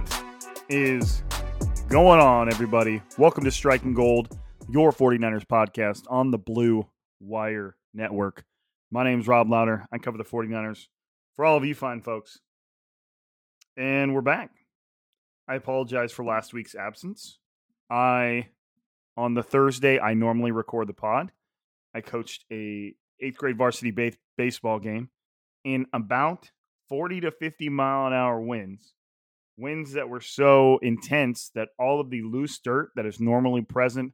What is going on, everybody? Welcome to Striking Gold, your 49ers podcast on the Blue Wire Network. My name is Rob Lowder. I cover the 49ers for all of you fine folks. And we're back. I apologize for last week's absence. I, on the Thursday, I normally record the pod. I coached a eighth grade varsity ba- baseball game in about 40 to 50 mile an hour winds winds that were so intense that all of the loose dirt that is normally present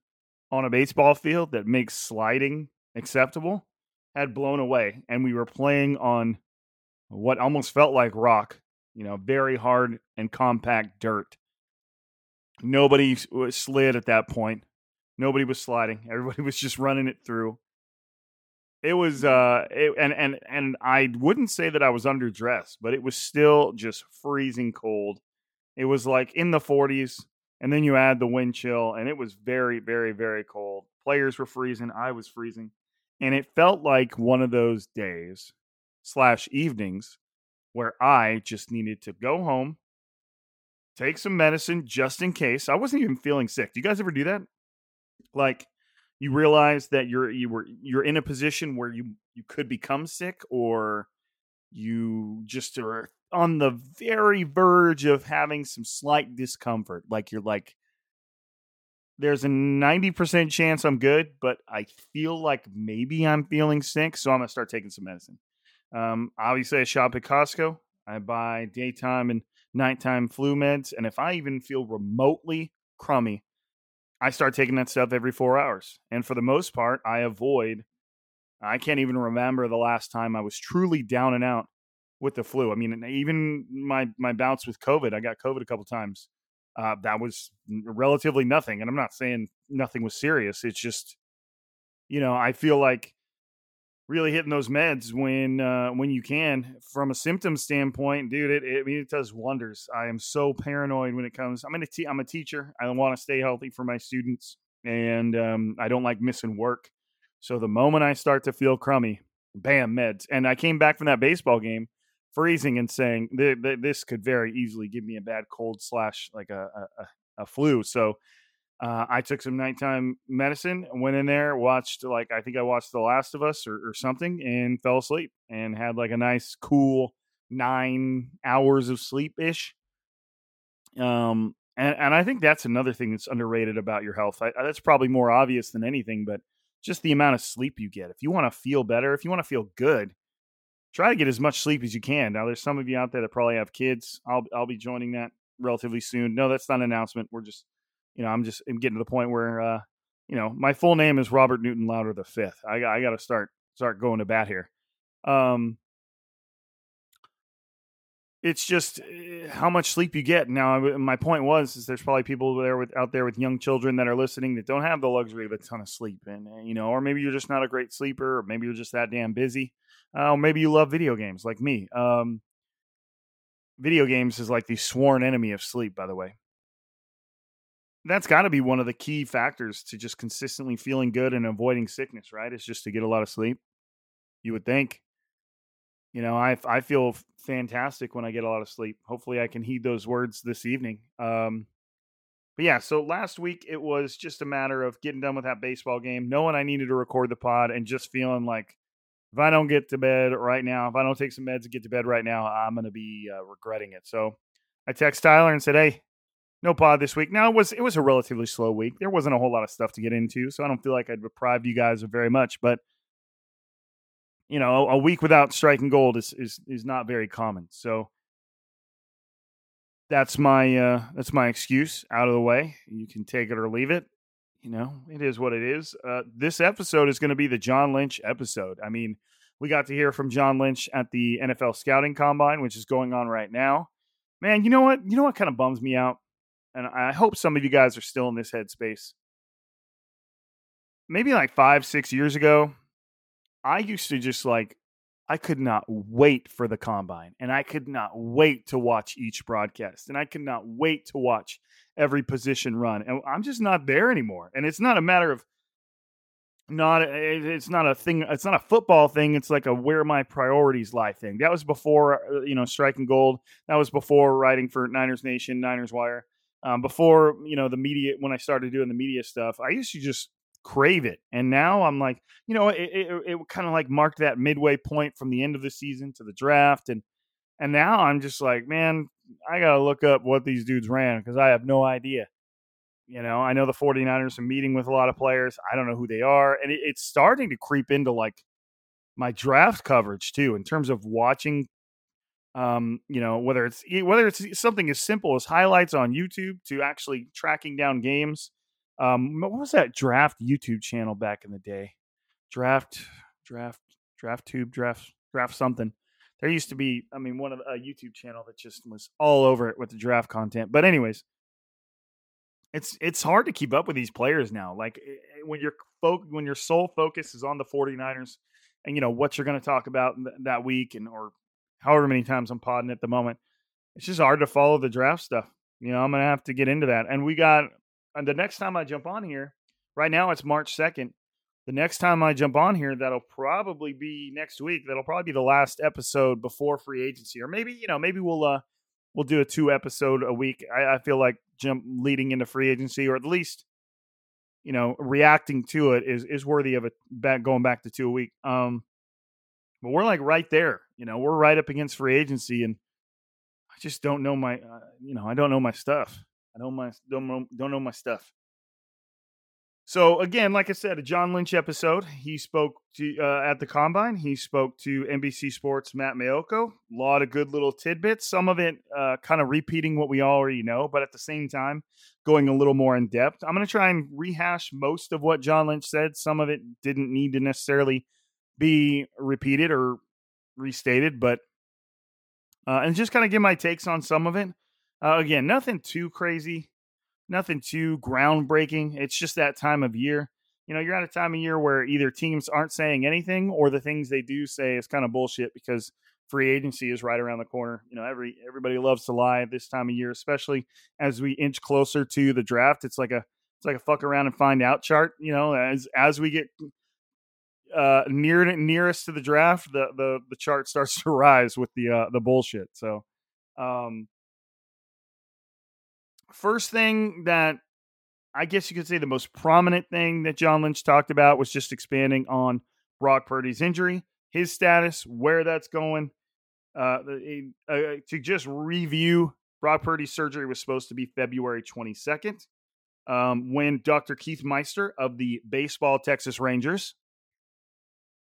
on a baseball field that makes sliding acceptable had blown away and we were playing on what almost felt like rock you know very hard and compact dirt. Nobody was slid at that point. Nobody was sliding. Everybody was just running it through. It was uh it, and and and I wouldn't say that I was underdressed but it was still just freezing cold it was like in the 40s, and then you add the wind chill, and it was very, very, very cold. Players were freezing. I was freezing. And it felt like one of those days slash evenings where I just needed to go home, take some medicine just in case. I wasn't even feeling sick. Do you guys ever do that? Like you realize that you're you were you're in a position where you you could become sick or you just are on the very verge of having some slight discomfort. Like you're like, there's a 90% chance I'm good, but I feel like maybe I'm feeling sick. So I'm going to start taking some medicine. Um, obviously, I shop at Costco. I buy daytime and nighttime flu meds. And if I even feel remotely crummy, I start taking that stuff every four hours. And for the most part, I avoid. I can't even remember the last time I was truly down and out with the flu. I mean, even my my bouts with COVID, I got COVID a couple times. Uh, that was relatively nothing, and I'm not saying nothing was serious. It's just, you know, I feel like really hitting those meds when uh, when you can, from a symptom standpoint, dude. It, it I mean, it does wonders. I am so paranoid when it comes. I'm a te- I'm a teacher. I want to stay healthy for my students, and um, I don't like missing work. So the moment I start to feel crummy, bam, meds. And I came back from that baseball game freezing and saying th- th- this could very easily give me a bad cold slash like a a, a- a flu. So uh, I took some nighttime medicine, went in there, watched like I think I watched The Last of Us or, or something, and fell asleep and had like a nice cool nine hours of sleep ish. Um, and, and I think that's another thing that's underrated about your health. I, that's probably more obvious than anything, but just the amount of sleep you get. If you want to feel better, if you want to feel good, try to get as much sleep as you can. Now, there's some of you out there that probably have kids. I'll I'll be joining that relatively soon. No, that's not an announcement. We're just, you know, I'm just I'm getting to the point where, uh, you know, my full name is Robert Newton Lowder the fifth. I I got to start start going to bat here. Um, it's just uh, how much sleep you get. Now, my point was is there's probably people there with out there with young children that are listening that don't have the luxury of a ton of sleep, and you know, or maybe you're just not a great sleeper, or maybe you're just that damn busy, uh, maybe you love video games like me. Um, video games is like the sworn enemy of sleep, by the way. That's got to be one of the key factors to just consistently feeling good and avoiding sickness, right? It's just to get a lot of sleep. You would think. You know, I I feel fantastic when I get a lot of sleep. Hopefully, I can heed those words this evening. Um, but yeah, so last week it was just a matter of getting done with that baseball game, knowing I needed to record the pod, and just feeling like if I don't get to bed right now, if I don't take some meds and get to bed right now, I'm going to be uh, regretting it. So I text Tyler and said, "Hey, no pod this week." Now it was it was a relatively slow week. There wasn't a whole lot of stuff to get into, so I don't feel like I'd deprived you guys of very much, but you know, a week without striking gold is is is not very common. So that's my uh that's my excuse out of the way. You can take it or leave it. You know, it is what it is. Uh this episode is going to be the John Lynch episode. I mean, we got to hear from John Lynch at the NFL scouting combine, which is going on right now. Man, you know what? You know what kind of bums me out? And I hope some of you guys are still in this headspace. Maybe like five, six years ago, I used to just like I could not wait for the combine and I could not wait to watch each broadcast and I could not wait to watch every position run. And I'm just not there anymore. And it's not a matter of not it's not a thing it's not a football thing it's like a where my priorities lie thing that was before uh, you know striking gold that was before writing for niners nation niners wire um, before you know the media when i started doing the media stuff i used to just crave it. And now I'm like, you know, it, it, it kind of like marked that midway point from the end of the season to the draft. And, and now I'm just like, man, I got to look up what these dudes ran because I have no idea. You know, I know the 49ers are meeting with a lot of players. I don't know who they are. And it, it's starting to creep into like my draft coverage too, in terms of watching um, you know, whether it's whether it's something as simple as highlights on YouTube to actually tracking down games um, what was that draft YouTube channel back in the day? Draft, draft, draft tube, draft, draft something. There used to be, I mean, one of a YouTube channel that just was all over it with the draft content. But anyways, it's it's hard to keep up with these players now. Like eh, eh, when your folk when your sole focus is on the 49ers and you know what you're going to talk about th- that week and or however many times I'm podding at the moment, it's just hard to follow the draft stuff. You know, I'm going to have to get into that. And we got and the next time I jump on here, right now it's March 2nd. The next time I jump on here, that'll probably be next week. That'll probably be the last episode before free agency, or maybe you know, maybe we'll uh we'll do a two episode a week. I, I feel like jump leading into free agency, or at least you know reacting to it is is worthy of a Back going back to two a week. Um, but we're like right there. You know, we're right up against free agency, and I just don't know my uh, you know I don't know my stuff. I don't my don't know, don't know my stuff. So again, like I said, a John Lynch episode. He spoke to uh, at the combine. He spoke to NBC Sports Matt Maiocco. A lot of good little tidbits. Some of it uh, kind of repeating what we already know, but at the same time, going a little more in depth. I'm going to try and rehash most of what John Lynch said. Some of it didn't need to necessarily be repeated or restated, but uh, and just kind of give my takes on some of it. Uh, again, nothing too crazy, nothing too groundbreaking. It's just that time of year. You know, you're at a time of year where either teams aren't saying anything or the things they do say is kind of bullshit because free agency is right around the corner. You know, every everybody loves to lie this time of year, especially as we inch closer to the draft. It's like a it's like a fuck around and find out chart. You know, as as we get uh near nearest to the draft, the the the chart starts to rise with the uh the bullshit. So um first thing that I guess you could say the most prominent thing that John Lynch talked about was just expanding on Brock Purdy's injury, his status, where that's going. Uh, uh, to just review, Brock Purdy's surgery was supposed to be February 22nd. Um, when Dr. Keith Meister of the Baseball Texas Rangers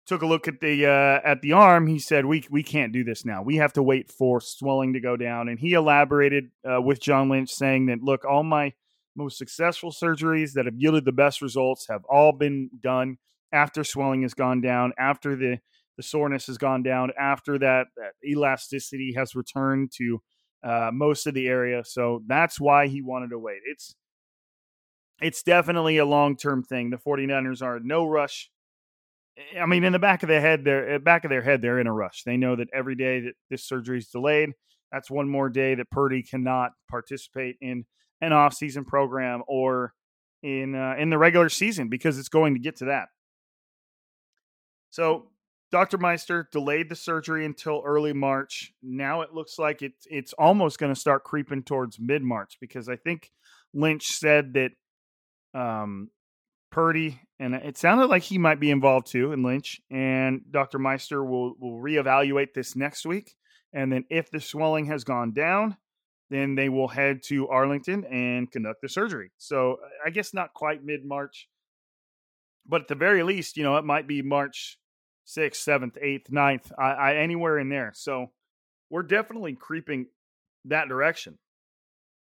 took a look at the uh, at the arm, he said, "We we can't do this now. We have to wait for swelling to go down." And he elaborated uh, with John Lynch, saying that, "Look, all my most successful surgeries that have yielded the best results have all been done after swelling has gone down, after the the soreness has gone down after that, that elasticity has returned to uh, most of the area. So that's why he wanted to wait. It's it's definitely a long term thing. The 49ers are no rush. I mean, in the back of their head, they're eh, back of their head, they're in a rush. They know that every day that this surgery is delayed, that's one more day that Purdy cannot participate in an off-season program or in uh, in the regular season because it's going to get to that. So Dr. Meister delayed the surgery until early March. Now it looks like it, it's almost going to start creeping towards mid March because I think Lynch said that um, Purdy, and it sounded like he might be involved too, in Lynch, and Dr. Meister will, will reevaluate this next week. And then if the swelling has gone down, then they will head to Arlington and conduct the surgery. So I guess not quite mid March, but at the very least, you know, it might be March 6th, 7th, 8th, 9th, I, I, anywhere in there. So we're definitely creeping that direction.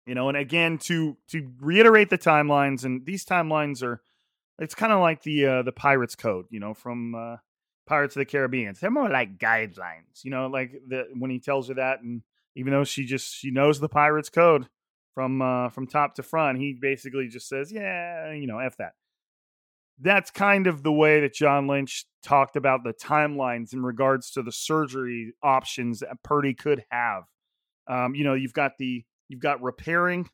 You know, and again to to reiterate the timelines, and these timelines are it's kind of like the uh, the Pirates Code, you know, from uh, Pirates of the Caribbean. They're more like guidelines, you know, like the when he tells her that, and even though she just she knows the Pirates Code from uh, from top to front, he basically just says, yeah, you know, f that that's kind of the way that John Lynch talked about the timelines in regards to the surgery options that Purdy could have. Um, you know, you've got the you've got repairing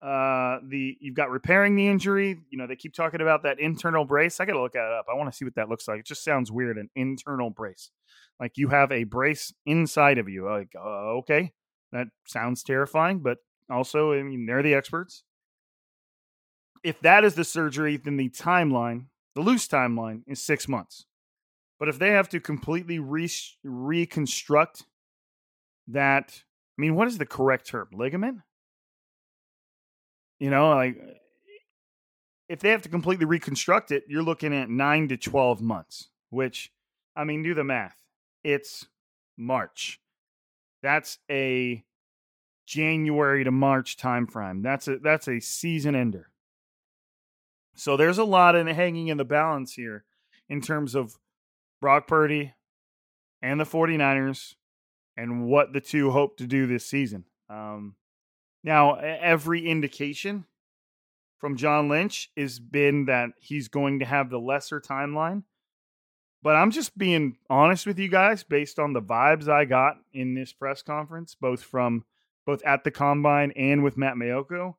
uh the you've got repairing the injury. You know, they keep talking about that internal brace. I got to look that up. I want to see what that looks like. It just sounds weird an internal brace. Like you have a brace inside of you. Like, uh, okay. That sounds terrifying, but also, I mean, they're the experts if that is the surgery, then the timeline, the loose timeline, is six months. But if they have to completely re- reconstruct that, I mean, what is the correct term? Ligament? You know, like if they have to completely reconstruct it, you're looking at nine to 12 months, which, I mean, do the math. It's March. That's a January to March time frame. That's a that's a season ender. So there's a lot in hanging in the balance here in terms of Brock Purdy and the 49ers and what the two hope to do this season. Um, now, every indication from John Lynch has been that he's going to have the lesser timeline. But I'm just being honest with you guys based on the vibes I got in this press conference, both from both at the combine and with Matt Maiocco.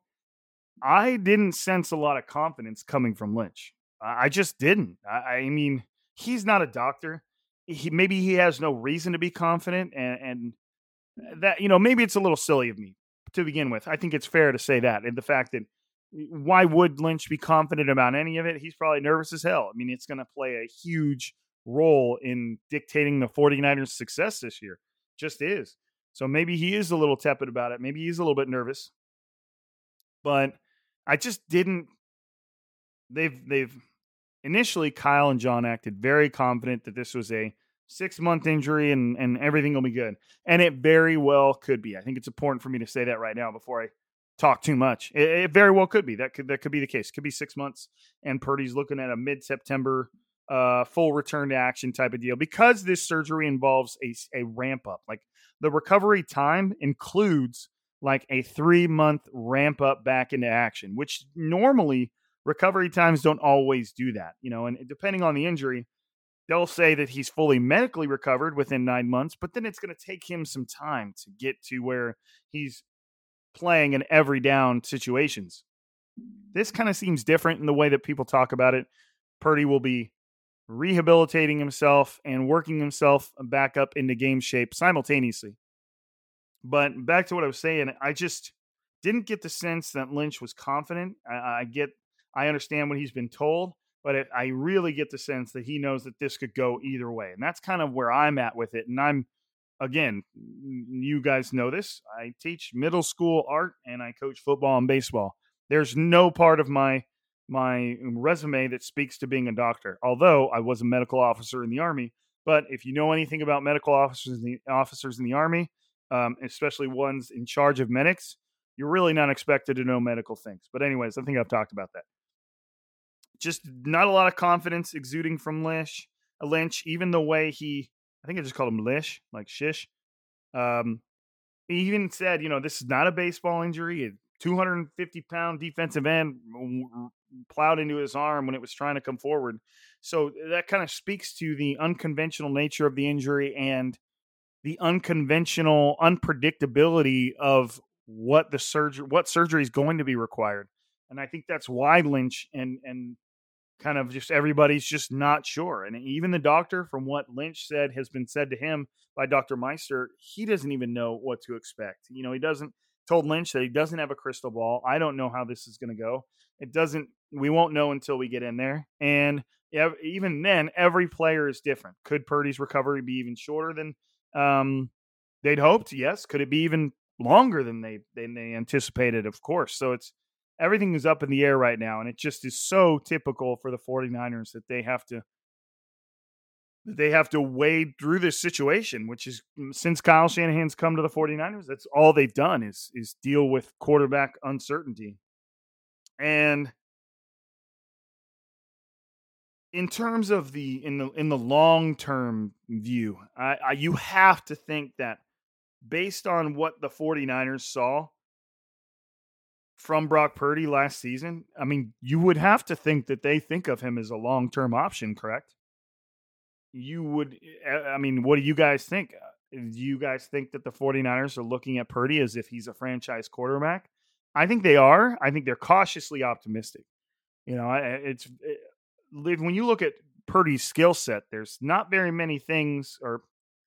I didn't sense a lot of confidence coming from Lynch. I just didn't. I, mean, he's not a doctor. He maybe he has no reason to be confident, and, and eh, that you know maybe it's a little silly of me to begin with. I think it's fair to say that, and the fact that eh, why would Lynch be confident about any of it? He's probably nervous as hell. I mean, it's going to play a huge role in dictating the 49ers' success this year. Just is. So maybe he is a little tepid about it. Maybe he's a little bit nervous. But I just didn't. They've they've initially Kyle and John acted very confident that this was a six month injury and and everything will be good, and it very well could be. I think it's important for me to say that right now before I talk too much. It, it very well could be that could that could be the case. Could be six months, and Purdy's looking at a mid September uh, full return to action type of deal because this surgery involves a, a ramp up. Like the recovery time includes like a three month ramp up back into action, which normally recovery times don't always do that, you know, and depending on the injury, they'll say that he's fully medically recovered within nine months, but then it's going to take him some time to get to where he's playing in every down situations. This kind of seems different in the way that people talk about it. Purdy will be rehabilitating himself and working himself back up into game shape simultaneously. But back to what I was saying, I just didn't get the sense that Lynch was confident. I, I get, I understand what he's been told, but it, I really get the sense that he knows that this could go either way, and that's kind of where I'm at with it. And I'm, again, you guys know this. I teach middle school art and I coach football and baseball. There's no part of my my resume that speaks to being a doctor. Although I was a medical officer in the army, but if you know anything about medical officers in the officers in the army, um, especially ones in charge of medics, you're really not expected to know medical things. But, anyways, I think I've talked about that. Just not a lot of confidence exuding from Lynch. Lynch, even the way he, I think I just called him Lish, like shish. Um, he even said, you know, this is not a baseball injury. A 250 pound defensive end plowed into his arm when it was trying to come forward. So that kind of speaks to the unconventional nature of the injury and the unconventional unpredictability of what the surgery what surgery is going to be required. And I think that's why Lynch and and kind of just everybody's just not sure. And even the doctor, from what Lynch said, has been said to him by Dr. Meister, he doesn't even know what to expect. You know, he doesn't told Lynch that he doesn't have a crystal ball. I don't know how this is going to go. It doesn't. We won't know until we get in there. And even then, every player is different. Could Purdy's recovery be even shorter than um, they'd hoped? Yes. Could it be even longer than they than they anticipated? Of course. So it's everything is up in the air right now, and it just is so typical for the 49ers that they have to they have to wade through this situation, which is mm, since Kyle Shanahan's come to the 49ers, that's all they've done is is deal with quarterback uncertainty. And in terms of the in the in the long term view, I, I, you have to think that based on what the 49ers saw from Brock Purdy last season, I mean, you would have to think that they think of him as a long term option, correct? You would, eh, I mean, what do you guys think? Uh, do you guys think that the 49ers are looking at Purdy as if he's a franchise quarterback? I think they are. I think they're cautiously optimistic. You know, it's it, eh, when you look at Purdy's skill set, there's not very many things, or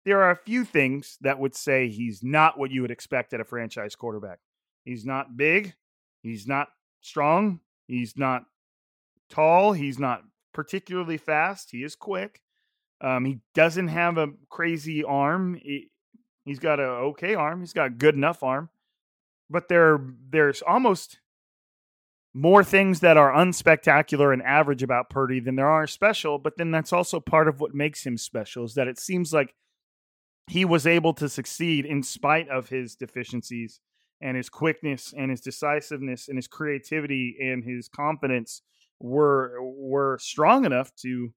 there are a few things that would say he's not what you would expect at a franchise quarterback. He's not big. He's not strong. He's not tall. He's not particularly fast. He is quick. Um, he doesn't have a crazy arm. He, has got a okay arm. He's got a good enough arm. But there, there's almost more things that are unspectacular and average about Purdy than there are special. But then that's also part of what makes him special is that it seems like he was able to succeed in spite of his deficiencies and his quickness and his decisiveness and his creativity and his confidence were were strong enough to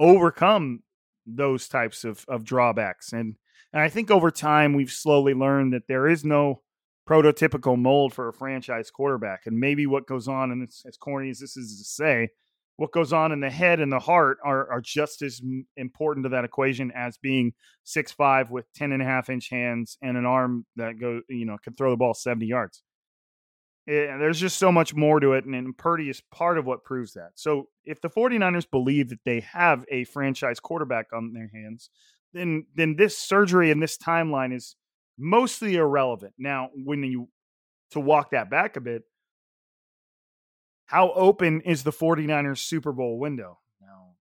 overcome those types of of drawbacks. And and I think over time we've slowly learned that there is no prototypical mold for a franchise quarterback. And maybe what goes on and it's as corny as this is to say what goes on in the head and the heart are, are just as important to that equation as being six five with 10 and a half inch hands and an arm that go you know can throw the ball 70 yards. It, eh, there's just so much more to it and, and purdy is part of what proves that. So if the 49ers believe that they have a franchise quarterback on their hands then then this surgery and this timeline is mostly irrelevant. Now when you to walk that back a bit how open is the 49ers Super Bowl window? Now,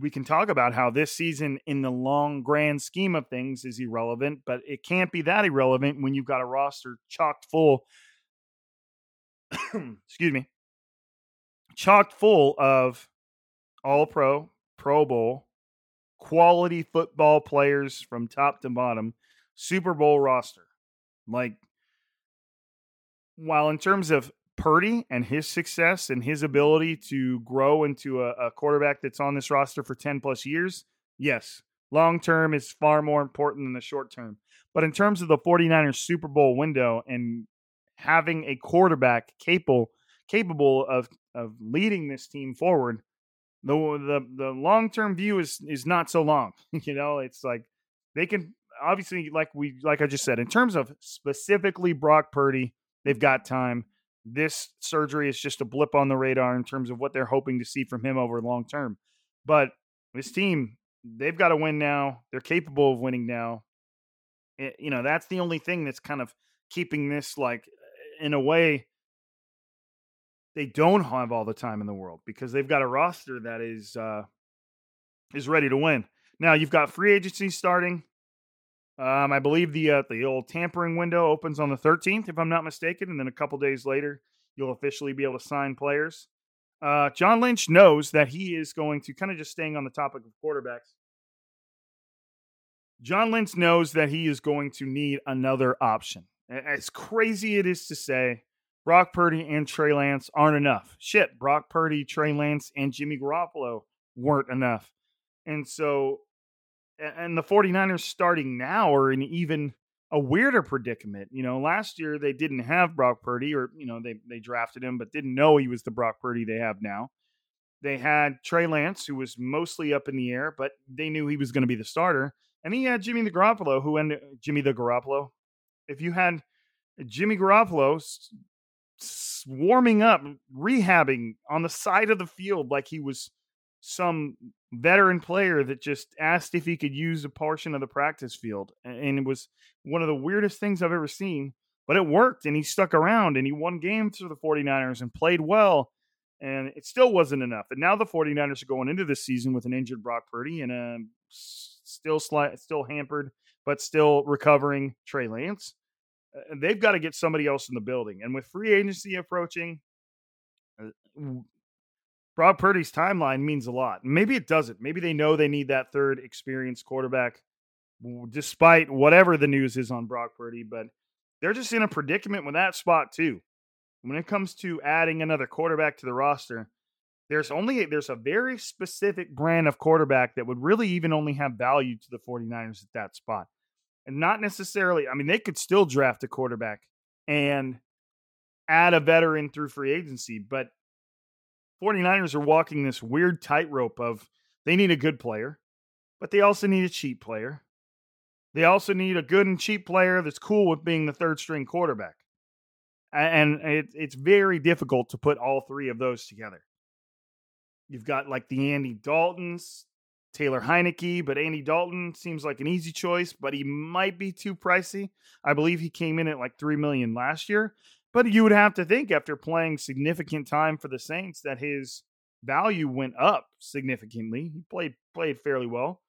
we can talk about how this season, in the long grand scheme of things, is irrelevant, but it can't be that irrelevant when you've got a roster chocked full. excuse me, chocked full of all pro, Pro Bowl, quality football players from top to bottom, Super Bowl roster. Like, while in terms of Purdy and his success and his ability to grow into a, a quarterback that's on this roster for 10 plus years, yes, long term is far more important than the short term. But in terms of the 49ers Super Bowl window and having a quarterback capable capable of of leading this team forward, the the the long term view is is not so long. you know, it's like they can obviously like we like I just said in terms of specifically Brock Purdy, they've got time this surgery is just a blip on the radar in terms of what they're hoping to see from him over long term. But this team, they've got to win now. They're capable of winning now. It, eh, you know, that's the only thing that's kind of keeping this like in a way they don't have all the time in the world because they've got a roster that is uh is ready to win. Now you've got free agency starting. Um, I believe the uh, the old tampering window opens on the 13th, if I'm not mistaken, and then a couple days later, you'll officially be able to sign players. Uh, John Lynch knows that he is going to kind of just staying on the topic of quarterbacks. John Lynch knows that he is going to need another option. As crazy it is to say, Brock Purdy and Trey Lance aren't enough. Shit, Brock Purdy, Trey Lance, and Jimmy Garoppolo weren't enough. And so, and the 49ers starting now are in even a weirder predicament. You know, last year they didn't have Brock Purdy, or, you know, they, they drafted him, but didn't know he was the Brock Purdy they have now. They had Trey Lance, who was mostly up in the air, but they knew he was going to be the starter. And he had Jimmy the Garoppolo, who ended Jimmy the Garoppolo. If you had Jimmy Garoppolo warming up, rehabbing on the side of the field like he was some veteran player that just asked if he could use a portion of the practice field. And it was one of the weirdest things I've ever seen, but it worked and he stuck around and he won games for the 49ers and played well. And it still wasn't enough. And now the 49ers are going into this season with an injured Brock Purdy and a still slight, still hampered, but still recovering Trey Lance. Uh, they've got to get somebody else in the building. And with free agency approaching, uh, Brock Purdy's timeline means a lot. Maybe it doesn't. Maybe they know they need that third experienced quarterback, despite whatever the news is on Brock Purdy. But they're just in a predicament with that spot too. When it comes to adding another quarterback to the roster, there's only there's a very specific brand of quarterback that would really even only have value to the 49ers at that spot and not necessarily, I mean, they could still draft a quarterback and add a veteran through free agency, but 49ers are walking this weird tightrope of they need a good player, but they also need a cheap player. They also need a good and cheap player that's cool with being the third string quarterback. And it, it's very difficult to put all three of those together. You've got like the Andy Daltons, Taylor Heinicke, but Andy Dalton seems like an easy choice, but he might be too pricey. I believe he came in at like 3 million last year, but you would have to think after playing significant time for the Saints that his value went up significantly. He played played fairly well.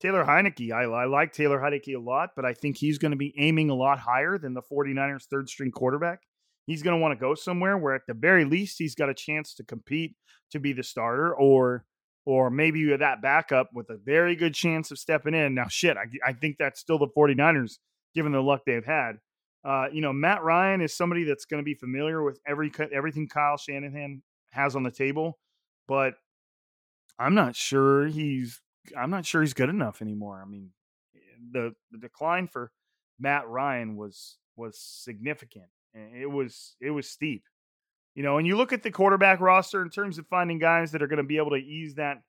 Taylor Heinicke, I, I like Taylor Heinicke a lot, but I think he's going to be aiming a lot higher than the 49ers third string quarterback. He's going to want to go somewhere where at the very least he's got a chance to compete to be the starter or or maybe you're that backup with a very good chance of stepping in. Now, shit, I, I think that's still the 49ers, given the luck they've had. Uh, you know, Matt Ryan is somebody that's going to be familiar with every everything Kyle Shanahan has on the table, but I'm not sure he's I'm not sure he's good enough anymore. I mean, the the decline for Matt Ryan was was significant. It was it was steep. You know, and you look at the quarterback roster in terms of finding guys that are going to be able to ease that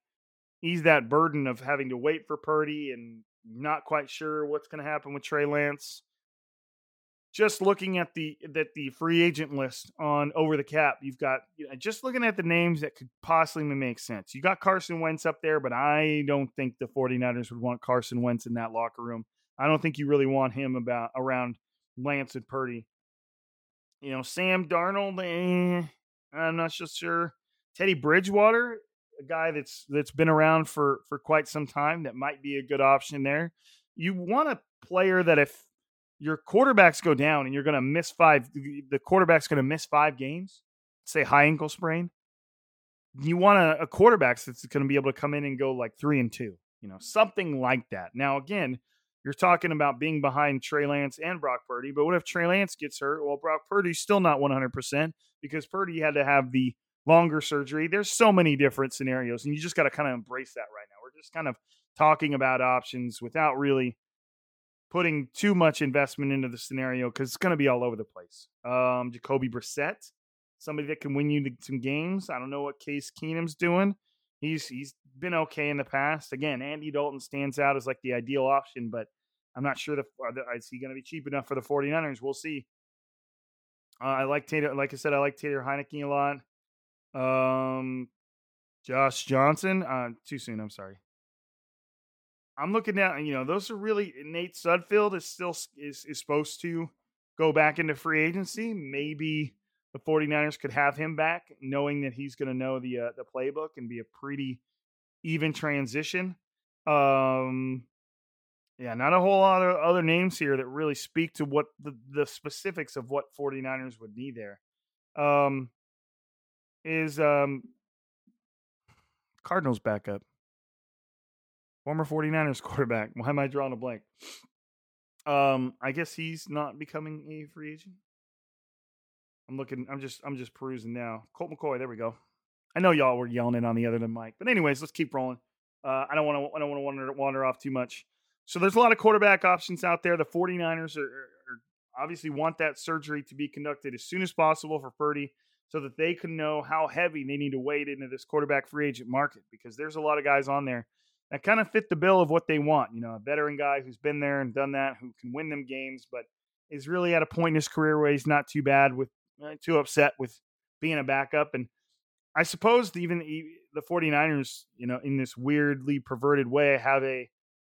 ease that burden of having to wait for Purdy and not quite sure what's going to happen with Trey Lance. Just looking at the that the free agent list on over the cap, you've got you know, just looking at the names that could possibly make sense. You got Carson Wentz up there, but I don't think the 49ers would want Carson Wentz in that locker room. I don't think you really want him about around Lance and Purdy. You know, Sam Darnold, eh, I'm not just sure. Teddy Bridgewater, a guy that's that's been around for for quite some time, that might be a good option there. You want a player that if your quarterbacks go down and you're going to miss five, the quarterback's going to miss five games, say high ankle sprain. You want a, a quarterback that's going to be able to come in and go like three and two, you know, something like that. Now, again, you're talking about being behind Trey Lance and Brock Purdy, but what if Trey Lance gets hurt? Well, Brock Purdy's still not 100% because Purdy had to have the longer surgery. There's so many different scenarios, and you just got to kind of embrace that right now. We're just kind of talking about options without really putting too much investment into the scenario because it's going to be all over the place. Um, Jacoby Brissett, somebody that can win you some games. I don't know what Case Keenum's doing. He's he's been okay in the past. Again, Andy Dalton stands out as like the ideal option, but I'm not sure the is he going to be cheap enough for the 49ers. We'll see. Uh, I like Taylor. Like I said, I like Taylor Heinicke a lot. Um, Josh Johnson. Uh, too soon. I'm sorry. I'm looking at you know those are really Nate Sudfeld is still is is supposed to go back into free agency. Maybe the 49ers could have him back, knowing that he's going to know the uh, the playbook and be a pretty even transition. Um, yeah, not a whole lot of other names here that really speak to what the, the specifics of what 49ers would need there. Um, is um, Cardinals backup, former 49ers quarterback. Why am I drawing a blank? Um, I guess he's not becoming a free agent. I'm looking. I'm just. I'm just perusing now. Colt McCoy. There we go. I know y'all were yelling in on the other than Mike, but anyways, let's keep rolling. Uh, I don't want to. I don't want to wander, off too much. So there's a lot of quarterback options out there. The 49ers are, are obviously want that surgery to be conducted as soon as possible for Purdy so that they can know how heavy they need to wade into this quarterback free agent market because there's a lot of guys on there that kind of fit the bill of what they want. You know, a veteran guy who's been there and done that, who can win them games, but is really at a point in his career where he's not too bad with, uh, too upset with being a backup. And I suppose even the 49ers, you know, in this weirdly perverted way, have a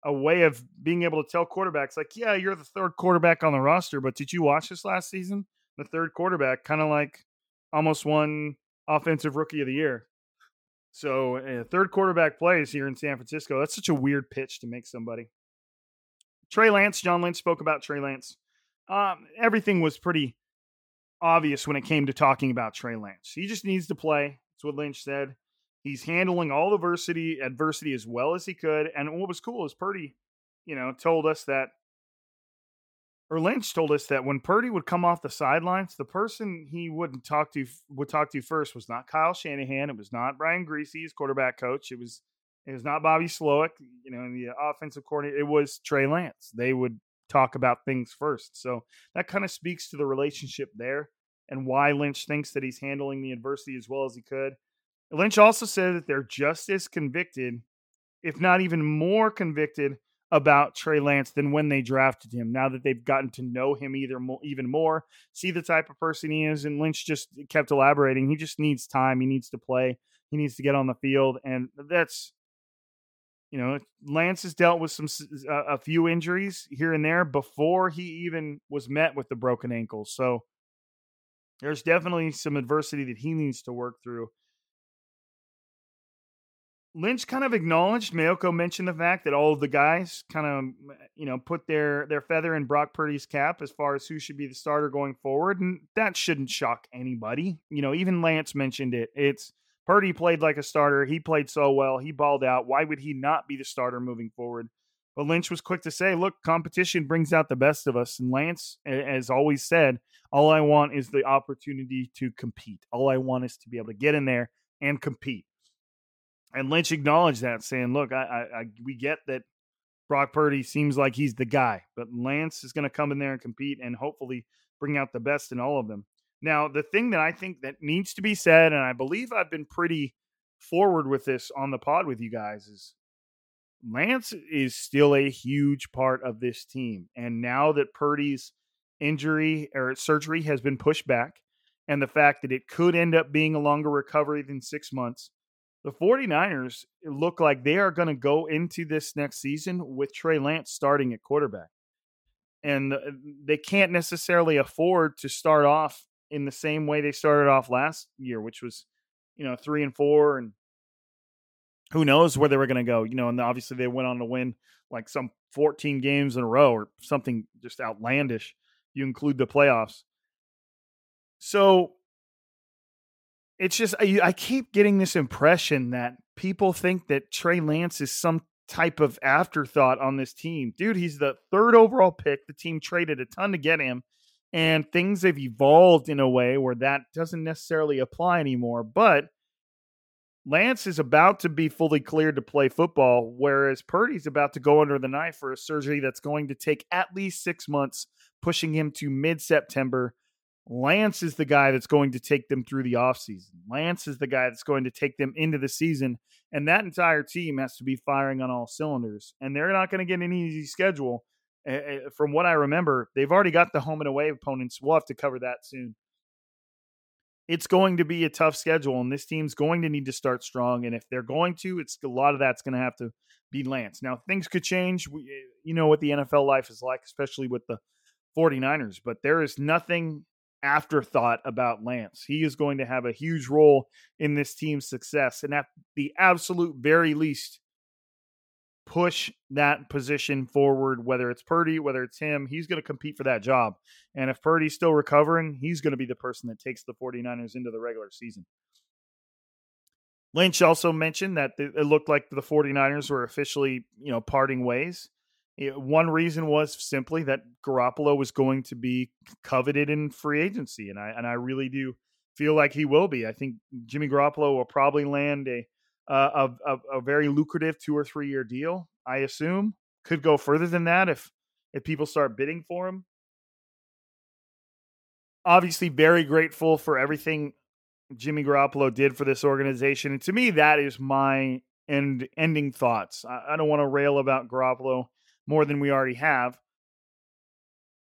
a way of being able to tell quarterbacks like, yeah, you're the third quarterback on the roster, but did you watch this last season? The third quarterback kind of like almost won offensive rookie of the year. So, third quarterback plays here in San Francisco. That's such a weird pitch to make somebody. Trey Lance, John Lynch spoke about Trey Lance. Um, everything was pretty obvious when it came to talking about Trey Lance. He just needs to play. That's what Lynch said. He's handling all adversity adversity as well as he could. And what was cool is Purdy, you know, told us that or Lynch told us that when Purdy would come off the sidelines, the person he wouldn't talk to would talk to first was not Kyle Shanahan. It was not Brian Griese, his quarterback coach. It was it was not Bobby Slowik, you know, the offensive coordinator. It was Trey Lance. They would talk about things first. So that kind of speaks to the relationship there and why Lynch thinks that he's handling the adversity as well as he could. Lynch also said that they're just as convicted, if not even more convicted, about Trey Lance than when they drafted him. Now that they've gotten to know him either more, even more, see the type of person he is, and Lynch just kept elaborating. He just needs time. He needs to play. He needs to get on the field, and that's you know Lance has dealt with some uh, a few injuries here and there before he even was met with the broken ankle. So there's definitely some adversity that he needs to work through. Lynch kind of acknowledged. Maiocco mentioned the fact that all of the guys kind of, you know, put their their feather in Brock Purdy's cap as far as who should be the starter going forward, and that shouldn't shock anybody. You know, even Lance mentioned it. It's Purdy played like a starter. He played so well. He balled out. Why would he not be the starter moving forward? But Lynch was quick to say, "Look, competition brings out the best of us." And Lance, as always said, all I want is the opportunity to compete. All I want is to be able to get in there and compete. And Lynch acknowledged that, saying, "Look, I, I, I we get that Brock Purdy seems like he's the guy, but Lance is going to come in there and compete, and hopefully bring out the best in all of them." Now, the thing that I think that needs to be said, and I believe I've been pretty forward with this on the pod with you guys, is Lance is still a huge part of this team. And now that Purdy's injury or surgery has been pushed back, and the fact that it could end up being a longer recovery than six months, the 49ers look like they are going to go into this next season with Trey Lance starting at quarterback. And uh, they can't necessarily afford to start off in the same way they started off last year, which was, you know, three and four. And who knows where they were going to go, you know, and obviously they went on to win like some 14 games in a row or something just outlandish. You include the playoffs. So it's just I, I keep getting this impression that people think that Trey Lance is some type of afterthought on this team. Dude, he's the third overall pick. The team traded a ton to get him, and things have evolved in a way where that doesn't necessarily apply anymore. But Lance is about to be fully cleared to play football, whereas Purdy's about to go under the knife for a surgery that's going to take at least six months, pushing him to mid September Lance is the guy that's going to take them through the offseason. Lance is the guy that's going to take them into the season. And that entire team has to be firing on all cylinders. And they're not going to get an easy schedule. Uh, from what I remember, they've already got the home and away opponents. We'll have to cover that soon. It's going to be a tough schedule, and this team's going to need to start strong. And if they're going to, it's a lot of that's going to have to be Lance. Now, things could change. We, you know what the NFL life is like, especially with the 49ers, but there is nothing afterthought about Lance. He is going to have a huge role in this team's success. And at the absolute very least, push that position forward, whether it's Purdy, whether it's him, he's going to compete for that job. And if Purdy's still recovering, he's going to be the person that takes the 49ers into the regular season. Lynch also mentioned that it looked like the 49ers were officially, you know, parting ways. One reason was simply that Garoppolo was going to be coveted in free agency, and I and I really do feel like he will be. I think Jimmy Garoppolo will probably land a uh, a, a, a very lucrative two or three year deal. I assume could go further than that if if people start bidding for him. Obviously, very grateful for everything Jimmy Garoppolo did for this organization, and to me, that is my end ending thoughts. I, I don't want to rail about Garoppolo more than we already have.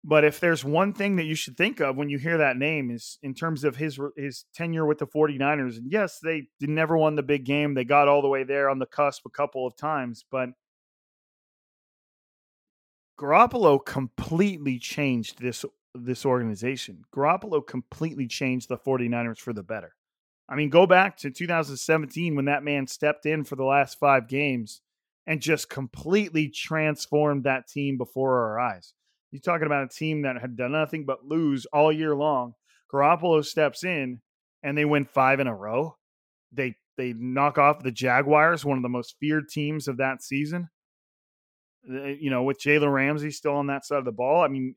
But if there's one thing that you should think of when you hear that name is in terms of his his tenure with the 49ers, and yes, they never won the big game. They got all the way there on the cusp a couple of times, but Garoppolo completely changed this this organization. Garoppolo completely changed the 49ers for the better. I mean, go back to 2017 when that man stepped in for the last 5 games and just completely transformed that team before our eyes. You're talking about a team that had done nothing but lose all year long. Garoppolo steps in and they win five in a row. They they knock off the Jaguars, one of the most feared teams of that season. You know, with Jalen Ramsey still on that side of the ball. I mean,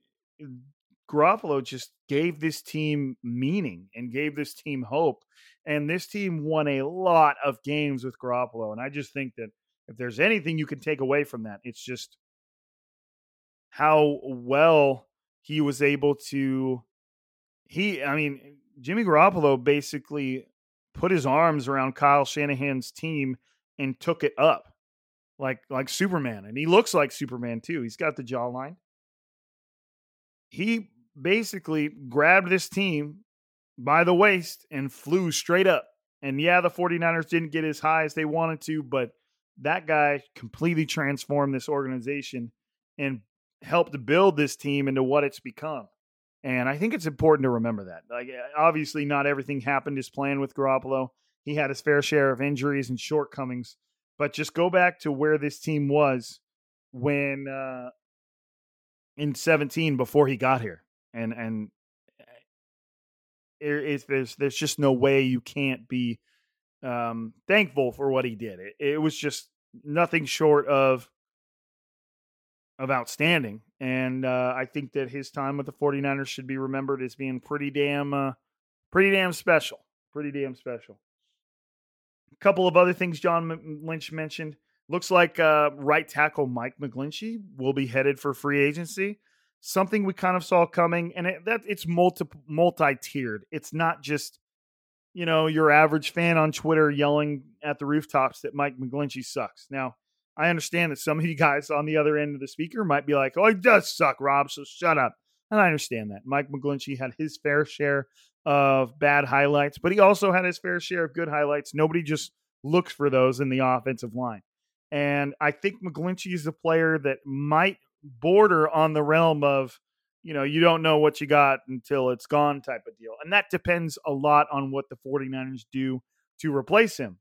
Garoppolo just gave this team meaning and gave this team hope. And this team won a lot of games with Garoppolo. And I just think that if there's anything you can take away from that, it's just how well he was able to he I mean Jimmy Garoppolo basically put his arms around Kyle Shanahan's team and took it up like like Superman and he looks like Superman too. He's got the jawline. He basically grabbed this team by the waist and flew straight up. And yeah, the 49ers didn't get as high as they wanted to, but that guy completely transformed this organization and helped build this team into what it's become. And I think it's important to remember that. Like, eh, obviously, not everything happened as planned with Garoppolo. He had his fair share of injuries and shortcomings. But just go back to where this team was when uh, in 17 before he got here, and and it, there's there's just no way you can't be um, thankful for what he did. It, it was just nothing short of of outstanding. And uh, I think that his time with the 49ers should be remembered as being pretty damn, uh, pretty damn special. Pretty damn special. A couple of other things John Lynch mentioned. Looks like uh, right tackle Mike McGlinchey will be headed for free agency. Something we kind of saw coming, and it, that it's multi multi tiered. It's not just you know your average fan on Twitter yelling at the rooftops that Mike McGlinchey sucks. Now I understand that some of you guys on the other end of the speaker might be like, oh, he does suck, Rob, so shut up. And I understand that. Mike McGlinchey had his fair share of bad highlights, but he also had his fair share of good highlights. Nobody just looks for those in the offensive line. And I think McGlinchey is a player that might border on the realm of, you know, you don't know what you got until it's gone type of deal. And that depends a lot on what the 49ers do to replace him.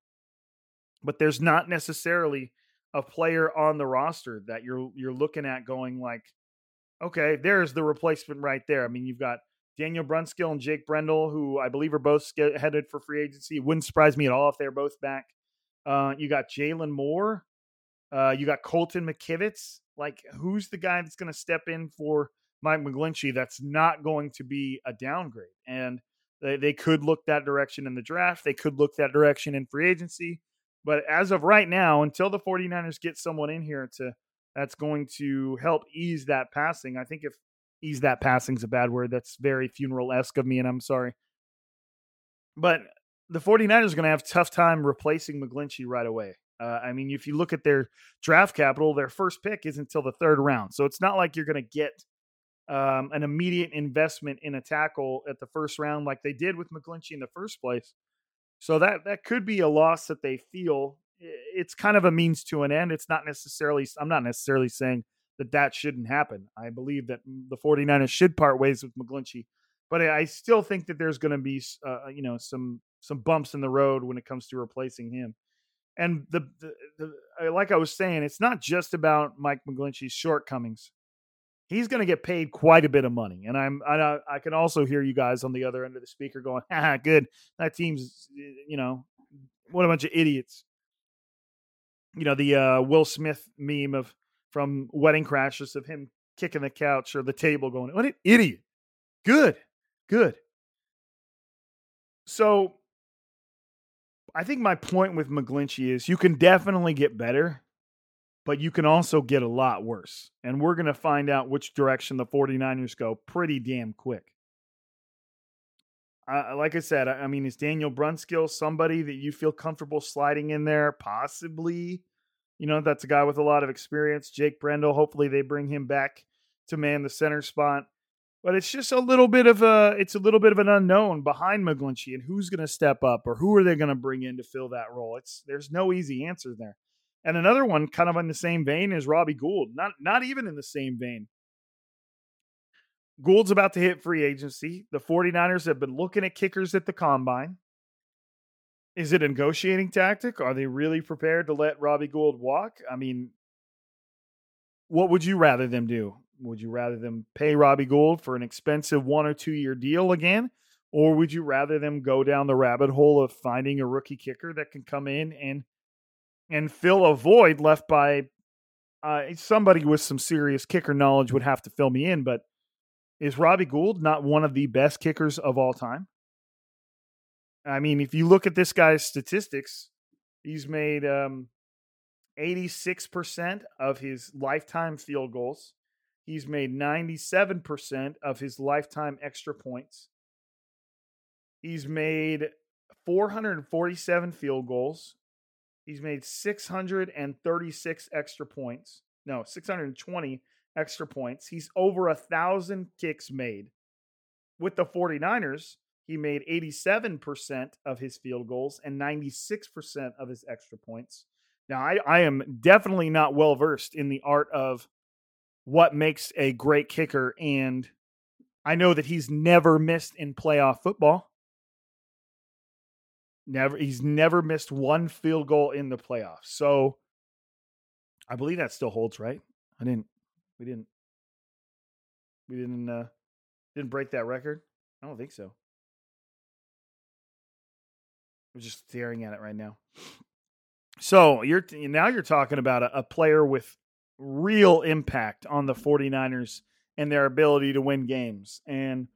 But there's not necessarily a player on the roster that you're you're looking at going like, okay, there's the replacement right there. I mean, you've got Daniel Brunskill and Jake Brendel, who I believe are both headed for free agency. It wouldn't surprise me at all if they're both back. Uh, you got Jaylon Moore. Uh, you got Colton McKivitz. Like, who's the guy that's going to step in for Mike McGlinchey that's not going to be a downgrade? And they, they could look that direction in the draft. They could look that direction in free agency. But as of right now, until the 49ers get someone in here to that's going to help ease that passing, I think if ease that passing is a bad word, that's very funeral esque of me, and I'm sorry. But the 49ers are going to have tough time replacing McGlinchey right away. Uh, I mean, if you look at their draft capital, their first pick is until the third round. So it's not like you're going to get um, an immediate investment in a tackle at the first round like they did with McGlinchey in the first place. So that that could be a loss that they feel. It's kind of a means to an end. It's not necessarily I'm not necessarily saying that that shouldn't happen. I believe that the 49ers should part ways with McGlinchey, but I still think that there's going to be uh, you know some some bumps in the road when it comes to replacing him. And the, the, the like I was saying, it's not just about Mike McGlinchey's shortcomings he's going to get paid quite a bit of money. And I'm I, I can also hear you guys on the other end of the speaker going, "Ah, good. That team's you know what a bunch of idiots." You know the uh, Will Smith meme of from Wedding Crashers of him kicking the couch or the table, going, "What an idiot!" Good, good. So I think my point with McGlinchey is you can definitely get better, but you can also get a lot worse. And we're going to find out which direction the 49ers go pretty damn quick. Uh, like I said, I, I mean, is Daniel Brunskill somebody that you feel comfortable sliding in there? Possibly. You know, that's a guy with a lot of experience. Jake Brendel, hopefully they bring him back to man the center spot. But it's just a little bit of a it's a little bit of an unknown behind McGlinchey and who's going to step up or who are they going to bring in to fill that role. It's there's no easy answer there. And another one kind of in the same vein is Robbie Gould. Not not even in the same vein. Gould's about to hit free agency. The 49ers have been looking at kickers at the combine. Is it a negotiating tactic? Are they really prepared to let Robbie Gould walk? I mean, what would you rather them do? Would you rather them pay Robbie Gould for an expensive one or two year deal again? Or would you rather them go down the rabbit hole of finding a rookie kicker that can come in and and fill a void left by uh, somebody with some serious kicker knowledge would have to fill me in, but is Robbie Gould not one of the best kickers of all time? I mean, if you look at this guy's statistics, he's made um, 86% of his lifetime field goals. He's made 97% of his lifetime extra points. He's made 447 field goals. He's made 636 extra points. No, 620 extra points. He's over a thousand kicks made. With the 49ers, he made 87% of his field goals and 96% of his extra points. Now, I, I am definitely not well versed in the art of what makes a great kicker. And I know that he's never missed in playoff football. Never, he's never missed one field goal in the playoffs. So I believe that still holds, right? I didn't, we didn't, we didn't, uh, didn't break that record. I don't think so. I'm just staring at it right now. So you're now you're talking about a, a player with real impact on the 49ers and their ability to win games. And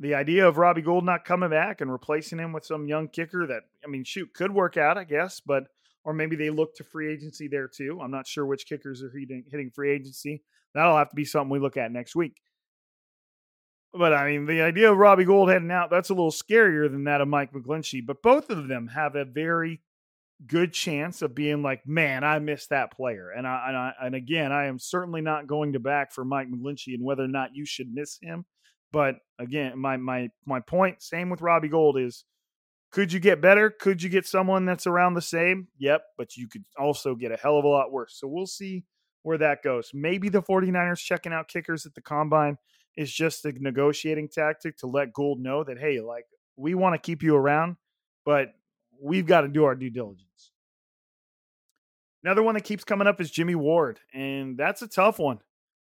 the idea of Robbie Gould not coming back and replacing him with some young kicker that, I mean, shoot, could work out, I guess, but, or maybe they look to free agency there too. I'm not sure which kickers are hitting, hitting free agency. That'll have to be something we look at next week. But I mean, the idea of Robbie Gould heading out, that's a little scarier than that of Mike McGlinchey. But both of them have a very good chance of being like, man, I missed that player. And I, and I, and again, I am certainly not going to back for Mike McGlinchey and whether or not you should miss him. But again, my my my point, same with Robbie Gould is could you get better? Could you get someone that's around the same? Yep, but you could also get a hell of a lot worse. So we'll see where that goes. Maybe the 49ers checking out kickers at the combine is just a negotiating tactic to let Gould know that, hey, like, we want to keep you around, but we've got to do our due diligence. Another one that keeps coming up is Jimmy Ward, and that's a tough one.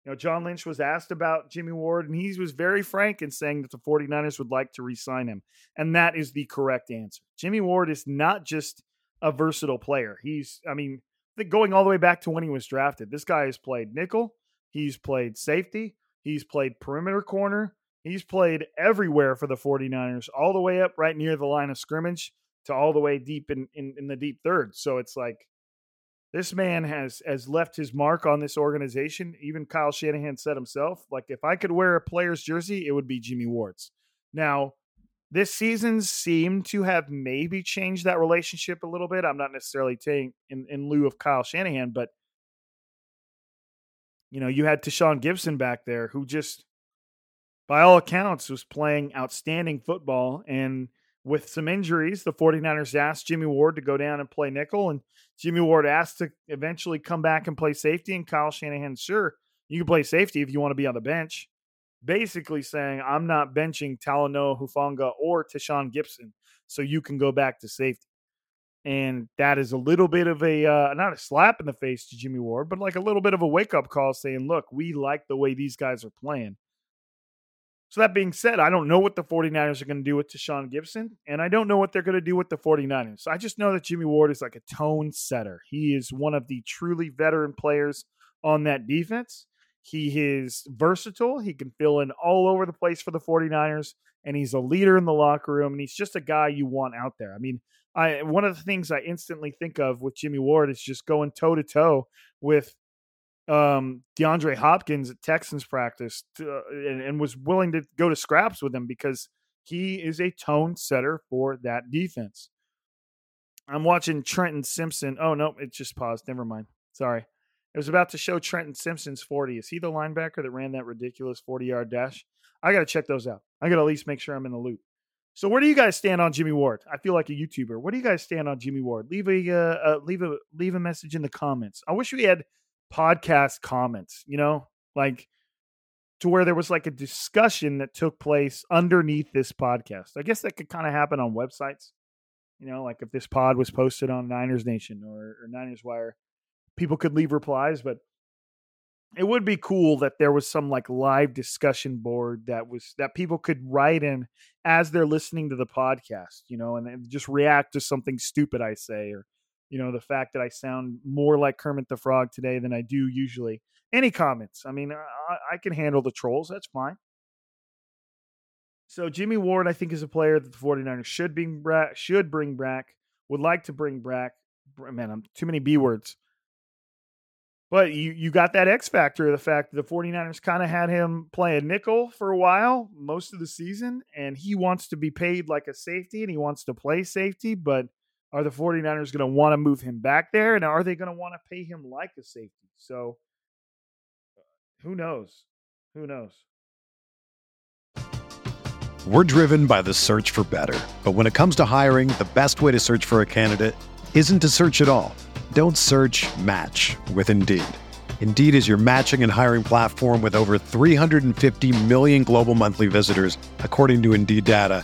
You know, John Lynch was asked about Jimmy Ward, and he was very frank in saying that the 49ers would like to re sign him. And that is the correct answer. Jimmy Ward is not just a versatile player. He's, I mean, going all the way back to when he was drafted, this guy has played nickel, he's played safety, he's played perimeter corner, he's played everywhere for the 49ers, all the way up right near the line of scrimmage to all the way deep in, in, in the deep third. So it's like, this man has has left his mark on this organization. Even Kyle Shanahan said himself, like if I could wear a player's jersey, it would be Jimmy Ward's. Now, this season seemed to have maybe changed that relationship a little bit. I'm not necessarily saying in, in lieu of Kyle Shanahan, but you know, you had Tashaun Gipson back there who just by all accounts was playing outstanding football and with some injuries, the 49ers asked Jimmy Ward to go down and play nickel, and Jimmy Ward asked to eventually come back and play safety. And Kyle Shanahan, sure, you can play safety if you want to be on the bench. Basically saying, I'm not benching Talanoa Hufanga or Tashaun Gipson, so you can go back to safety. And that is a little bit of a, uh, not a slap in the face to Jimmy Ward, but like a little bit of a wake up call saying, look, we like the way these guys are playing. So that being said, I don't know what the 49ers are going to do with Tashaun Gipson, and I don't know what they're going to do with the 49ers. I just know that Jimmy Ward is like a tone setter. He is one of the truly veteran players on that defense. He is versatile. He can fill in all over the place for the 49ers, and he's a leader in the locker room, and he's just a guy you want out there. I mean, I one of the things I instantly think of with Jimmy Ward is just going toe to toe with um, DeAndre Hopkins at Texans practice uh, and, and was willing to go to scraps with him because he is a tone setter for that defense. I'm watching Trenton Simpson. Oh no, it just paused. Never mind. Sorry. It was about to show Trenton Simpson's 40. Is he the linebacker that ran that ridiculous 40 yard dash? I got to check those out. I got to at least make sure I'm in the loop. So where do you guys stand on Jimmy Ward? I feel like a YouTuber. Where do you guys stand on Jimmy Ward? Leave a uh, uh, leave a leave a message in the comments. I wish we had podcast comments. You know, like to where there was like a discussion that took place underneath this podcast. I guess that could kind of happen on websites. You know, like if this pod was posted on Niners Nation or, or Niners Wire, people could leave replies, but it would be cool that there was some like live discussion board that was that people could write in as they're listening to the podcast, you know, and, just react to something stupid I say or you know the fact that I sound more like Kermit the Frog today than I do usually. Any comments? I mean, I, I can handle the trolls. That's fine. So Jimmy Ward, I think, is a player that the 49ers should bring back, should bring back, would like to bring back. Man, I'm too many B words. But you, you got that X factor of the fact that the 49ers kind of had him playing nickel for a while, most of the season, and he wants to be paid like a safety and he wants to play safety. But are the 49ers going to want to move him back there? And are they going to want to pay him like a safety? So uh, who knows? Who knows? We're driven by the search for better. But when it comes to hiring, the best way to search for a candidate isn't to search at all. Don't search match with Indeed. Indeed is your matching and hiring platform with over 350 million global monthly visitors, according to Indeed data,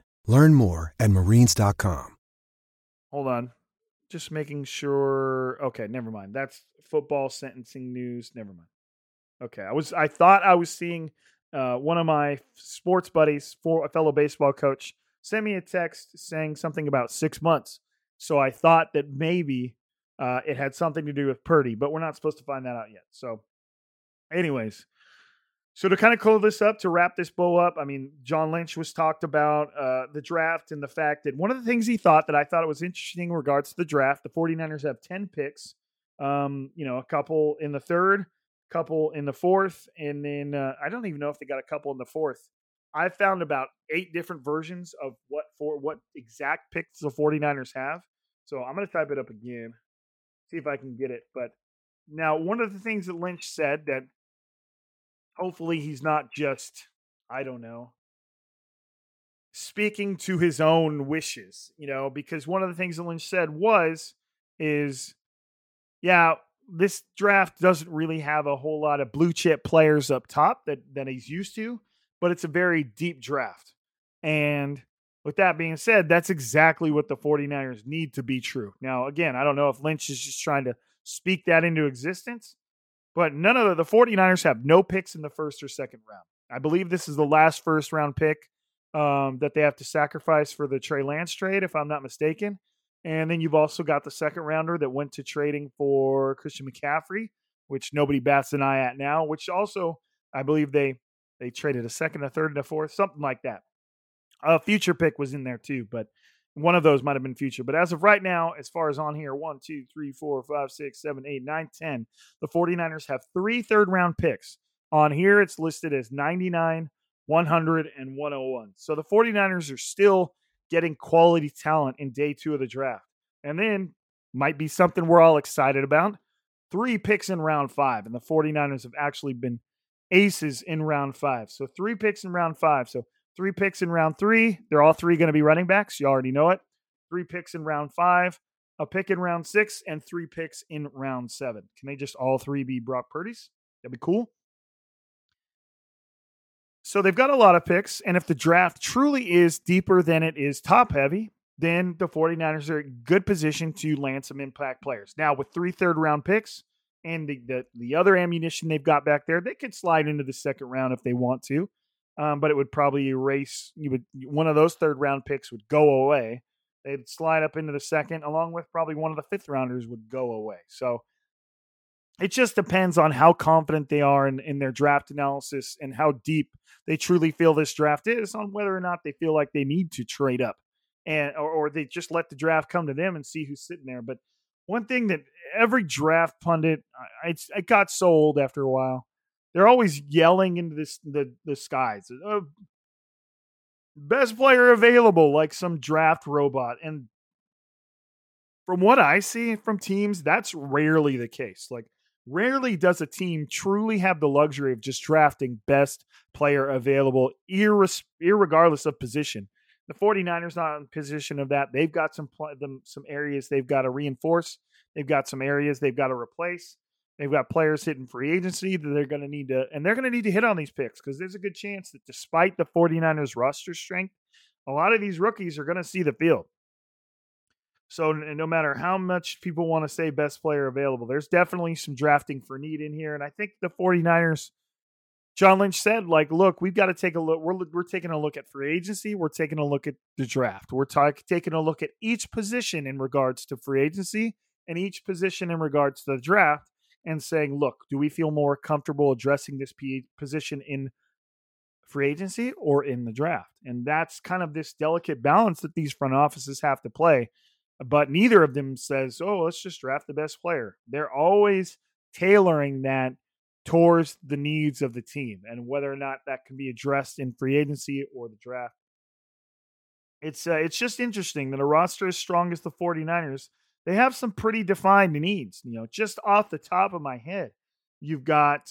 Learn more at marines.com. Hold on. Just making sure. Okay, never mind. That's football sentencing news. Never mind. Okay, I was I thought I was seeing uh, one of my sports buddies, for a fellow baseball coach, sent me a text saying something about six months. So I thought that maybe uh, it had something to do with Purdy, but we're not supposed to find that out yet. So, anyways, so to kind of close this up, to wrap this bow up, I mean, John Lynch was talked about uh, the draft and the fact that one of the things he thought that I thought it was interesting in regards to the draft, the 49ers have 10 picks, um, you know, a couple in the third, couple in the fourth, and then uh, I don't even know if they got a couple in the fourth. I found about eight different versions of what for what exact picks the 49ers have. So I'm going to type it up again, see if I can get it. But now, one of the things that Lynch said that hopefully he's not just i don't know speaking to his own wishes you know because one of the things that lynch said was is yeah this draft doesn't really have a whole lot of blue chip players up top that that he's used to but it's a very deep draft. And with that being said that's exactly what the 49ers need to be true. Now again i don't know if lynch is just trying to speak that into existence but none of the, the 49ers have no picks in the first or second round. I believe this is the last first round pick um, that they have to sacrifice for the Trey Lance trade, if I'm not mistaken. And then you've also got the second rounder that went to trading for Christian McCaffrey, which nobody bats an eye at now, which also I believe they They traded a second, a third, and a fourth, something like that. A future pick was in there too, but one of those might have been future. But as of right now, as far as on here, one, two, three, four, five, six, seven, eight, nine, ten. the 49ers have three third round picks. On here, it's listed as 99, 100, and 101. So the 49ers are still getting quality talent in day two of the draft. And then might be something we're all excited about. Three picks in round five, and the 49ers have actually been aces in round five. So three picks in round five. So three picks in round three. They're all three going to be running backs. You already know it. Three picks in round five, a pick in round six, and three picks in round seven. Can they just all three be Brock Purdy's? That'd be cool. So they've got a lot of picks. And if the draft truly is deeper than it is top heavy, then the 49ers are in good position to land some impact players. Now, with three third round picks and the, the, the other ammunition they've got back there, they could slide into the second round if they want to. Um, but it would probably erase you would one of those third round picks would go away. They'd slide up into the second, along with probably one of the fifth rounders would go away. So it just depends on how confident they are in, in their draft analysis and how deep they truly feel this draft is on whether or not they feel like they need to trade up and or, or they just let the draft come to them and see who's sitting there. But one thing that every draft pundit, I, it got so old after a while. They're always yelling into this the the skies. Uh, best player available, like some draft robot. And from what I see from teams, that's rarely the case. Like Rarely does a team truly have the luxury of just drafting best player available, irres- irregardless of position. The 49ers not in position of that. They've got some pl- them, some areas they've got to reinforce. They've got some areas they've got to replace. They've got players hitting free agency that they're going to need to, and they're going to need to hit on these picks because there's a good chance that despite the 49ers roster strength, a lot of these rookies are going to see the field. So no matter how much people want to say best player available, there's definitely some drafting for need in here. And I think the 49ers, John Lynch said, like, look, we've got to take a look. We're, we're taking a look at free agency. We're taking a look at the draft. We're taking a look at each position in regards to free agency and each position in regards to the draft and saying, look, do we feel more comfortable addressing this position in free agency or in the draft? And that's kind of this delicate balance that these front offices have to play but neither of them says, "Oh, let's just draft the best player." They're always tailoring that towards the needs of the team and whether or not that can be addressed in free agency or the draft. It's uh, it's just interesting that a roster as strong as the 49ers, they have some pretty defined needs, you know, just off the top of my head. You've got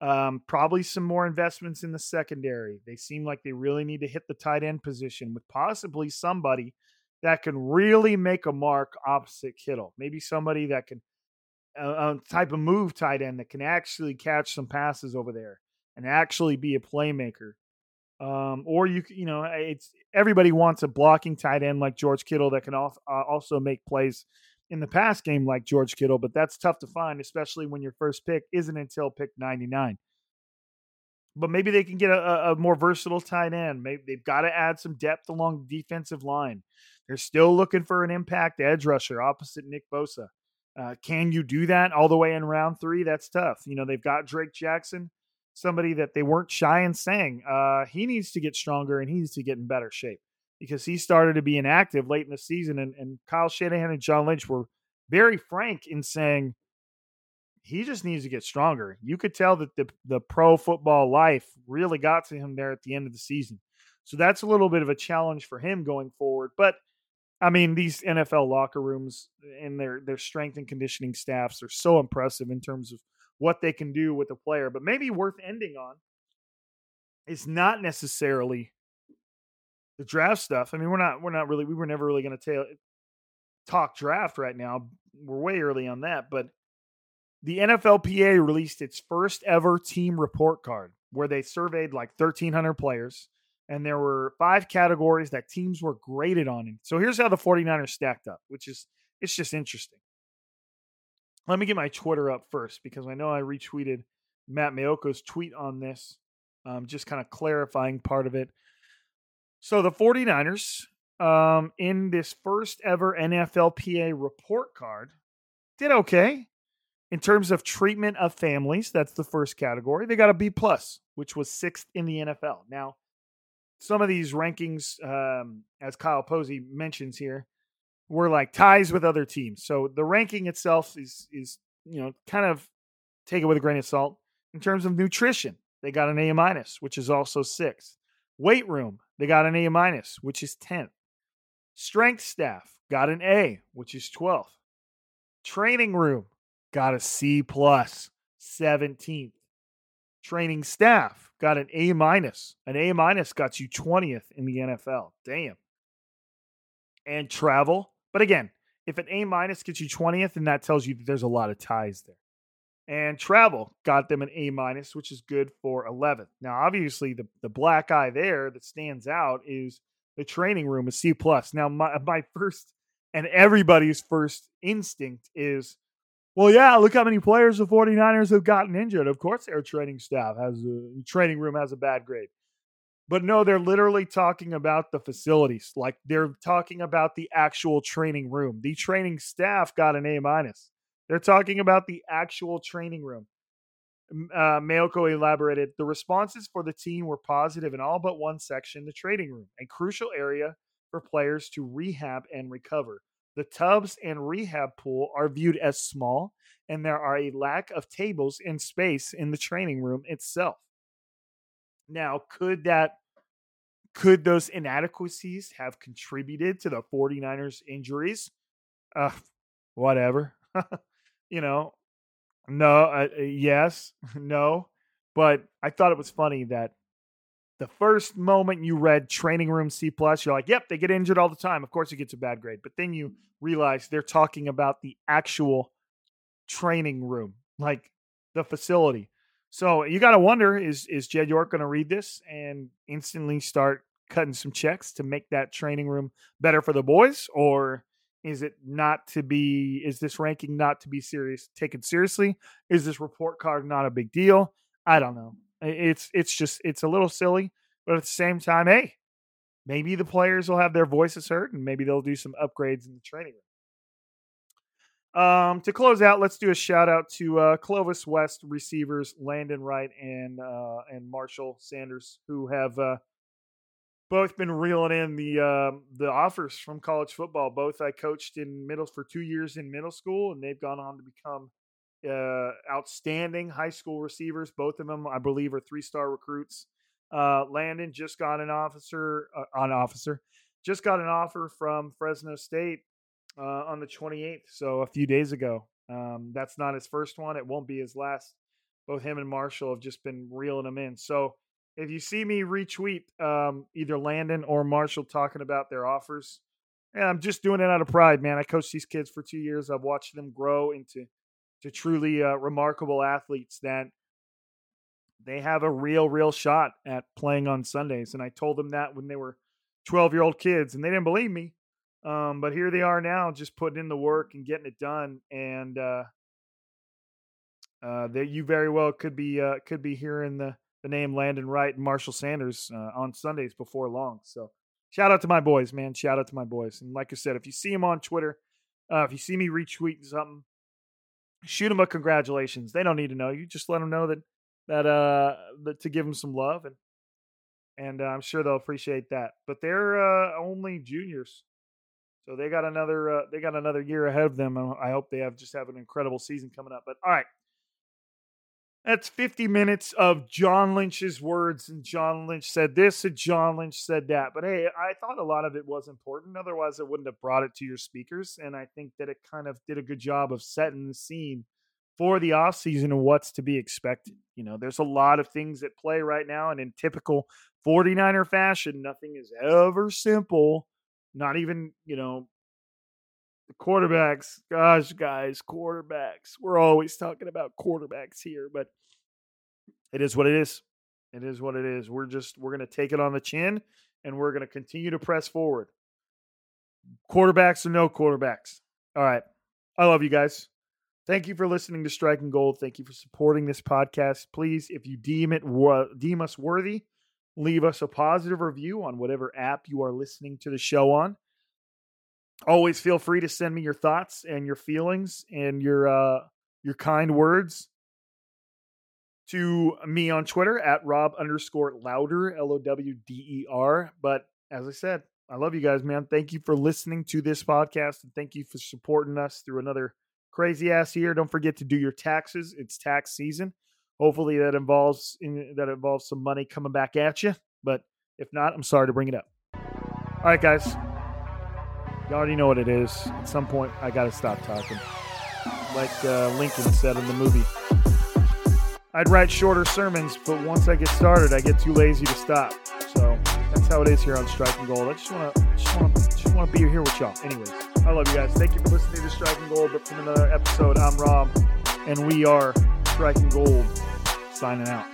um, probably some more investments in the secondary. They seem like they really need to hit the tight end position with possibly somebody that can really make a mark opposite Kittle. Maybe somebody that can a, a type of move tight end that can actually catch some passes over there and actually be a playmaker. Um, or you you know it's everybody wants a blocking tight end like George Kittle that can also, uh, also make plays in the pass game like George Kittle, but that's tough to find, especially when your first pick isn't until pick 99 but maybe they can get a, a more versatile tight end. Maybe they've got to add some depth along the defensive line. They're still looking for an impact edge rusher opposite Nick Bosa. Uh, can you do that all the way in round three? That's tough. You know, they've got Drake Jackson, somebody that they weren't shy in saying uh, he needs to get stronger and he needs to get in better shape because he started to be inactive late in the season. And, and Kyle Shanahan and John Lynch were very frank in saying he just needs to get stronger. You could tell that the, the pro football life really got to him there at the end of the season. So that's a little bit of a challenge for him going forward. But I mean, these NFL locker rooms and their their strength and conditioning staffs are so impressive in terms of what they can do with a player. But maybe worth ending on is not necessarily the draft stuff. I mean, we're not we're not really we were never really going to talk draft right now. We're way early on that, but the NFLPA released its first ever team report card where they surveyed like 1300 players and there were five categories that teams were graded on. So here's how the 49ers stacked up, which is it's just interesting. Let me get my Twitter up first because I know I retweeted Matt Maiocco's tweet on this, um, just kind of clarifying part of it. So the 49ers, um, in this first ever NFLPA report card, did okay. In terms of treatment of families, that's the first category. They got a B plus, which was sixth in the NFL. Now, some of these rankings, um, as Kyle Posey mentions here, were like ties with other teams. So the ranking itself is is you know kind of take it with a grain of salt. In terms of nutrition, they got an A minus, which is also sixth. Weight room, they got an A minus, which is tenth. Strength staff got an A, which is twelfth. Training room got a C plus, seventeenth. Training staff got an A minus. An A minus got you twentieth in the NFL. Damn. And travel, but again, if an A minus gets you 20th, then that tells you that there's a lot of ties there. And travel got them an A minus, which is good for 11th. Now, obviously, the, the black eye there that stands out is the training room is C plus. Now, my my first and everybody's first instinct is, well, yeah, look how many players the 49ers have gotten injured. Of course, their training staff has a training room has a bad grade. But no, they're literally talking about the facilities. Like they're talking about the actual training room. The training staff got an A minus. They're talking about the actual training room. Uh, Maiocco elaborated the responses for the team were positive in all but one section the training room, a crucial area for players to rehab and recover. The tubs and rehab pool are viewed as small, and there are a lack of tables and space in the training room itself. Now, could that could those inadequacies have contributed to the 49ers injuries? Uh, whatever. you know, no, uh, yes, no. But I thought it was funny that the first moment you read training room C plus, you're like, yep, they get injured all the time. Of course, it gets a bad grade. But then you realize they're talking about the actual training room, like the facility. So you got to wonder is is Jed York going to read this and instantly start cutting some checks to make that training room better for the boys, or is it not to be? Is this ranking not to be serious taken seriously? Is this report card not a big deal? I don't know. It's it's just it's a little silly, but at the same time, hey, maybe the players will have their voices heard, and maybe they'll do some upgrades in the training room. Um, to close out, let's do a shout out to uh, Clovis West receivers Landon Wright and uh, and Marshall Sanders, who have uh, both been reeling in the uh, the offers from college football. Both I coached in middle for two years in middle school, and they've gone on to become uh, outstanding high school receivers. Both of them, I believe, are three star recruits. Uh, Landon just got an officer, uh, an officer, just got an offer from Fresno State uh, on the 28th, so a few days ago. Um, that's not his first one. It won't be his last. Both him and Marshall have just been reeling them in. So if you see me retweet um, either Landon or Marshall talking about their offers, yeah, I'm just doing it out of pride, man. I coached these kids for two years. I've watched them grow into to truly uh, remarkable athletes that they have a real, real shot at playing on Sundays. And I told them that when they were 12 year old kids, and they didn't believe me. Um, but here they are now, just putting in the work and getting it done. And uh, uh, that you very well could be uh, could be hearing the the name Landon Wright and Marshall Sanders uh, on Sundays before long. So shout out to my boys, man. Shout out to my boys. And like I said, if you see them on Twitter, uh, if you see me retweeting something, shoot them a congratulations. They don't need to know. You just let them know that that uh that to give them some love and and uh, I'm sure they'll appreciate that. But they're uh, only juniors, so they got another uh, they got another year ahead of them. I hope they have just have an incredible season coming up. But all right, that's 50 minutes of John Lynch's words, and John Lynch said this, and John Lynch said that. But hey, I thought a lot of it was important. Otherwise, I wouldn't have brought it to your speakers. And I think that it kind of did a good job of setting the scene for the offseason and what's to be expected. You know, there's a lot of things at play right now, and in typical 49er fashion, nothing is ever simple not even, you know, the quarterbacks. Gosh, guys, quarterbacks. We're always talking about quarterbacks here, but it is what it is. It is what it is. We're just we're going to take it on the chin and we're going to continue to press forward. Quarterbacks or no quarterbacks. All right. I love you guys. Thank you for listening to Striking Gold. Thank you for supporting this podcast. Please, if you deem it deem us worthy, leave us a positive review on whatever app you are listening to the show on. Always feel free to send me your thoughts and your feelings and your uh, your kind words to me on Twitter at Rob underscore Lowder, L O W D E R. But as I said, I love you guys, man. Thank you for listening to this podcast and thank you for supporting us through another crazy ass year. Don't forget to do your taxes. It's tax season. Hopefully that involves that involves some money coming back at you. But if not, I'm sorry to bring it up. All right, guys. You already know what it is. At some point, I got to stop talking. Like uh, Lincoln said in the movie, I'd write shorter sermons, but once I get started, I get too lazy to stop. So that's how it is here on Striking Gold. I just want to, just want to, just want to be here with y'all. Anyways, I love you guys. Thank you for listening to Striking Gold. But from another episode, I'm Rob, and we are Striking Gold. Signing out.